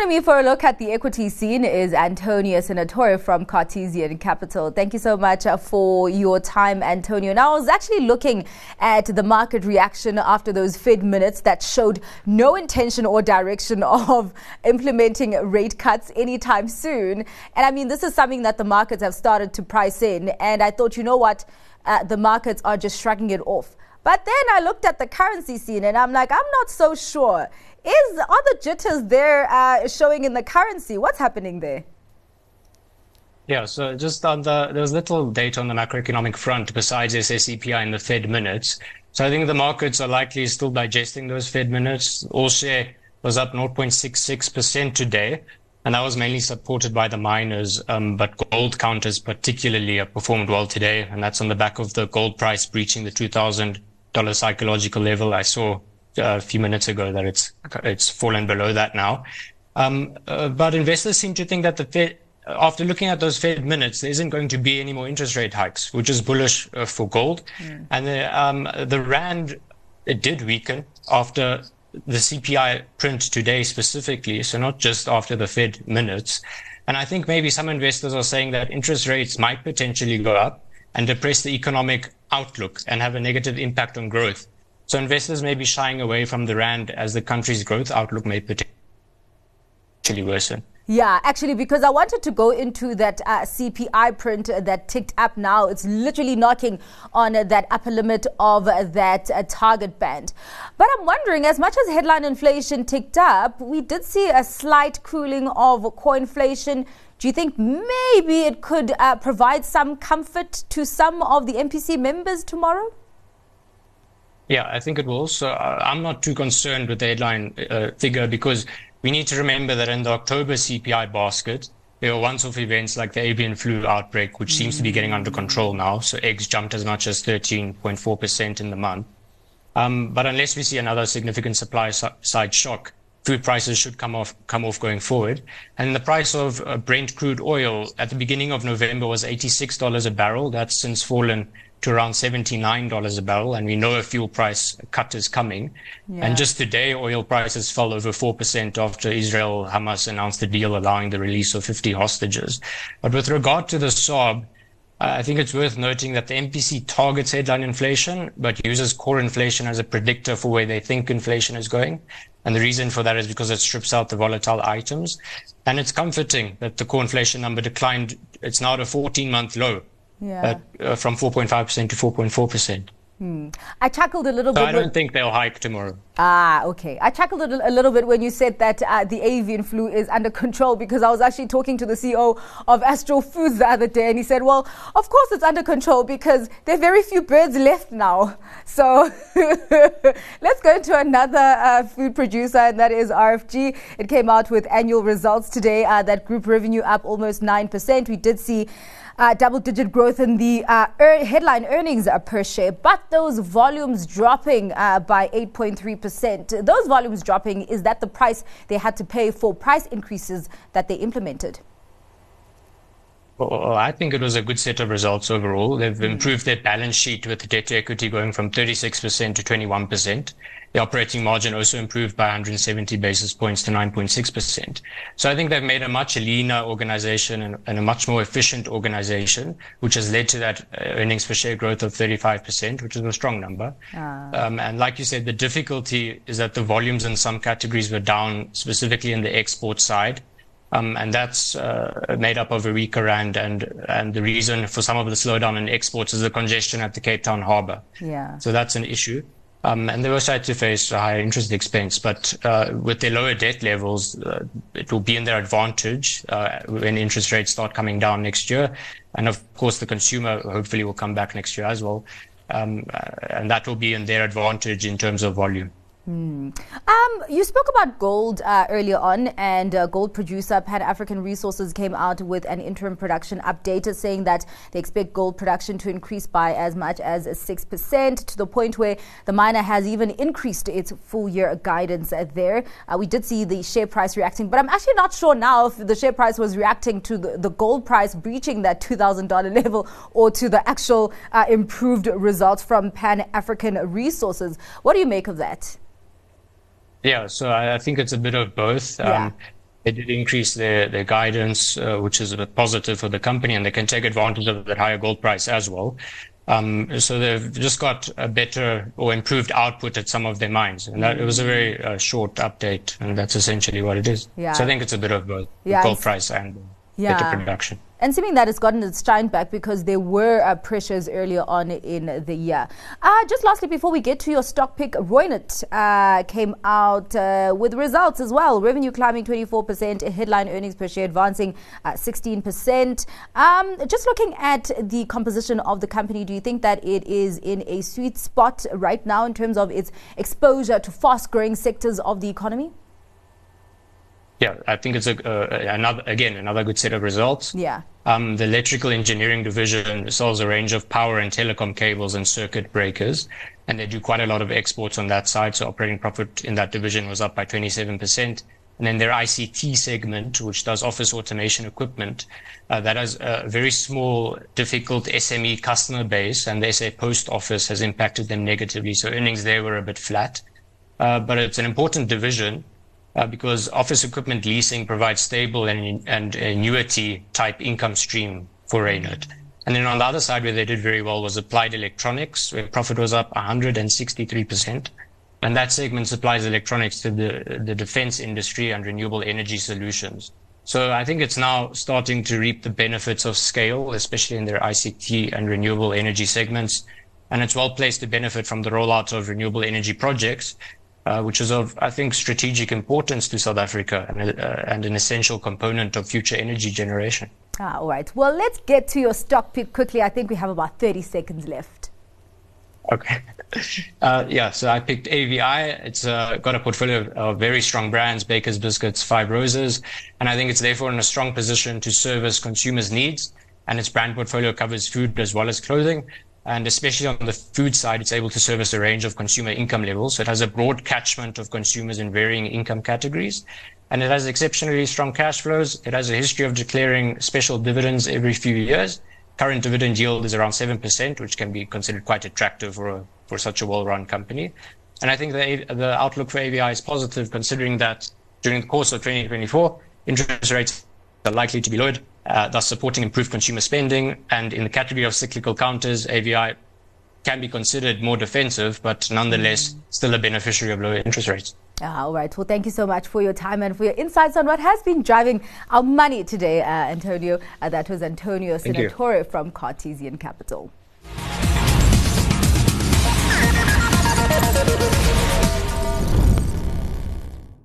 Joining me for a look at the equity scene is Antonio Senatore from Cartesian Capital. Thank you so much uh, for your time, Antonio. Now, I was actually looking at the market reaction after those Fed minutes that showed no intention or direction of implementing rate cuts anytime soon. And I mean, this is something that the markets have started to price in. And I thought, you know what? Uh, the markets are just shrugging it off. But then I looked at the currency scene and I'm like, I'm not so sure. Is are the jitters there uh, showing in the currency? What's happening there? Yeah, so just on the there's little data on the macroeconomic front besides SSCPI and the Fed minutes. So I think the markets are likely still digesting those Fed minutes. All share was up 0.66% today, and that was mainly supported by the miners. Um, but gold counters particularly performed well today, and that's on the back of the gold price breaching the $2,000 psychological level. I saw a few minutes ago that it's it's fallen below that now. Um, uh, but investors seem to think that the Fed, after looking at those Fed minutes, there isn't going to be any more interest rate hikes, which is bullish uh, for gold. Mm. And the um, the rand it did weaken after the CPI print today specifically, so not just after the Fed minutes. And I think maybe some investors are saying that interest rates might potentially go up and depress the economic outlook and have a negative impact on growth. So investors may be shying away from the rand as the country's growth outlook may potentially worsen. Yeah, actually, because I wanted to go into that uh, CPI print that ticked up now. It's literally knocking on that upper limit of uh, that target band. But I'm wondering, as much as headline inflation ticked up, we did see a slight cooling of core inflation. Do you think maybe it could uh, provide some comfort to some of the MPC members tomorrow? Yeah, I think it will. So uh, I'm not too concerned with the headline uh, figure because we need to remember that in the October CPI basket, there were once-off events like the avian flu outbreak, which seems to be getting under control now. So eggs jumped as much as 13.4% in the month. Um, but unless we see another significant supply side shock, food prices should come off come off going forward. And the price of uh, Brent crude oil at the beginning of November was $86 a barrel. That's since fallen to around $79 a barrel, and we know a fuel price cut is coming. Yeah. And just today, oil prices fell over 4% after Israel Hamas announced a deal allowing the release of 50 hostages. But with regard to the SARB, I think it's worth noting that the MPC targets headline inflation, but uses core inflation as a predictor for where they think inflation is going. And the reason for that is because it strips out the volatile items. And it's comforting that the core inflation number declined. It's now at a 14 month low yeah. uh, from 4.5% to 4.4%. Hmm. I chuckled a little so bit. I don't think they'll hike tomorrow. Ah, okay. I chuckled a, a little bit when you said that uh, the avian flu is under control because I was actually talking to the CEO of Astral Foods the other day and he said, well, of course it's under control because there are very few birds left now. So let's go to another uh, food producer and that is RFG. It came out with annual results today. Uh, that group revenue up almost 9%. We did see uh, double digit growth in the uh, er- headline earnings per share, but those volumes dropping uh, by 8.3%. Those volumes dropping, is that the price they had to pay for price increases that they implemented? Well, I think it was a good set of results overall. They've mm. improved their balance sheet with debt to equity going from 36% to 21%. The operating margin also improved by 170 basis points to 9.6%. So I think they've made a much leaner organization and, and a much more efficient organization, which has led to that uh, earnings per share growth of 35%, which is a strong number. Ah. Um, and like you said, the difficulty is that the volumes in some categories were down, specifically in the export side. Um, and that's uh, made up of a weaker rand, and and the reason for some of the slowdown in exports is the congestion at the Cape Town harbour. Yeah. So that's an issue. Um, and they also had to face a higher interest expense, but uh, with their lower debt levels, uh, it will be in their advantage uh, when interest rates start coming down next year. And of course, the consumer hopefully will come back next year as well, um, uh, and that will be in their advantage in terms of volume. Hmm. Um, you spoke about gold uh, earlier on, and uh, gold producer Pan African Resources came out with an interim production update saying that they expect gold production to increase by as much as 6% to the point where the miner has even increased its full year guidance there. Uh, we did see the share price reacting, but I'm actually not sure now if the share price was reacting to the, the gold price breaching that $2,000 level or to the actual uh, improved results from Pan African Resources. What do you make of that? Yeah, so I, think it's a bit of both. Yeah. Um, They did increase their, their guidance, uh, which is a positive for the company, and they can take advantage of that higher gold price as well. Um, so they've just got a better or improved output at some of their mines, and that it was a very uh, short update, and that's essentially what it is. Yeah. So I think it's a bit of both yeah, gold price and yeah. better production. And seeming that it's gotten its shine back because there were uh, pressures earlier on in the year. Uh, just lastly, before we get to your stock pick, Reunert uh, came out uh, with results as well. Revenue climbing 24%, headline earnings per share advancing 16%. Um, just looking at the composition of the company, do you think that it is in a sweet spot right now in terms of its exposure to fast growing sectors of the economy? Yeah, I think it's a, uh, another again another good set of results. Yeah. Um, the electrical engineering division sells a range of power and telecom cables and circuit breakers, and they do quite a lot of exports on that side. So operating profit in that division was up by 27%. And then their ICT segment, which does office automation equipment, uh, that has a very small, difficult SME customer base, and they say post office has impacted them negatively. So earnings there were a bit flat. Uh, but it's an important division uh, Uh, because office equipment leasing provides stable and, and annuity type income stream for Reunert. And then on the other side, where they did very well was applied electronics, where profit was up 163%. And that segment supplies electronics to the, the defense industry and renewable energy solutions. So I think it's now starting to reap the benefits of scale, especially in their ICT and renewable energy segments. And it's well placed to benefit from the rollout of renewable energy projects uh, which is of, I think, strategic importance to South Africa and, uh, and an essential component of future energy generation. Ah, all right. Well, let's get to your stock pick quickly. I think we have about 30 seconds left. Okay. Uh, yeah, so I picked AVI. It's uh, got a portfolio of very strong brands, Baker's Biscuits, Five Roses, and I think it's therefore in a strong position to service consumers' needs. And its brand portfolio covers food as well as clothing. And especially on the food side, it's able to service a range of consumer income levels. So it has a broad catchment of consumers in varying income categories. And it has exceptionally strong cash flows. It has a history of declaring special dividends every few years. Current dividend yield is around 7%, which can be considered quite attractive for, a, for such a well-run company. And I think the, the outlook for AVI is positive considering that during the course of 2024, interest rates are likely to be lowered, uh, thus supporting improved consumer spending. And In the category of cyclical counters, AVI can be considered more defensive, but nonetheless mm. still a beneficiary of lower interest rates. All right. Well, thank you so much for your time and for your insights on what has been driving our money today, uh, Antonio. Uh, that was Antonio Senatore from Cartesian Capital.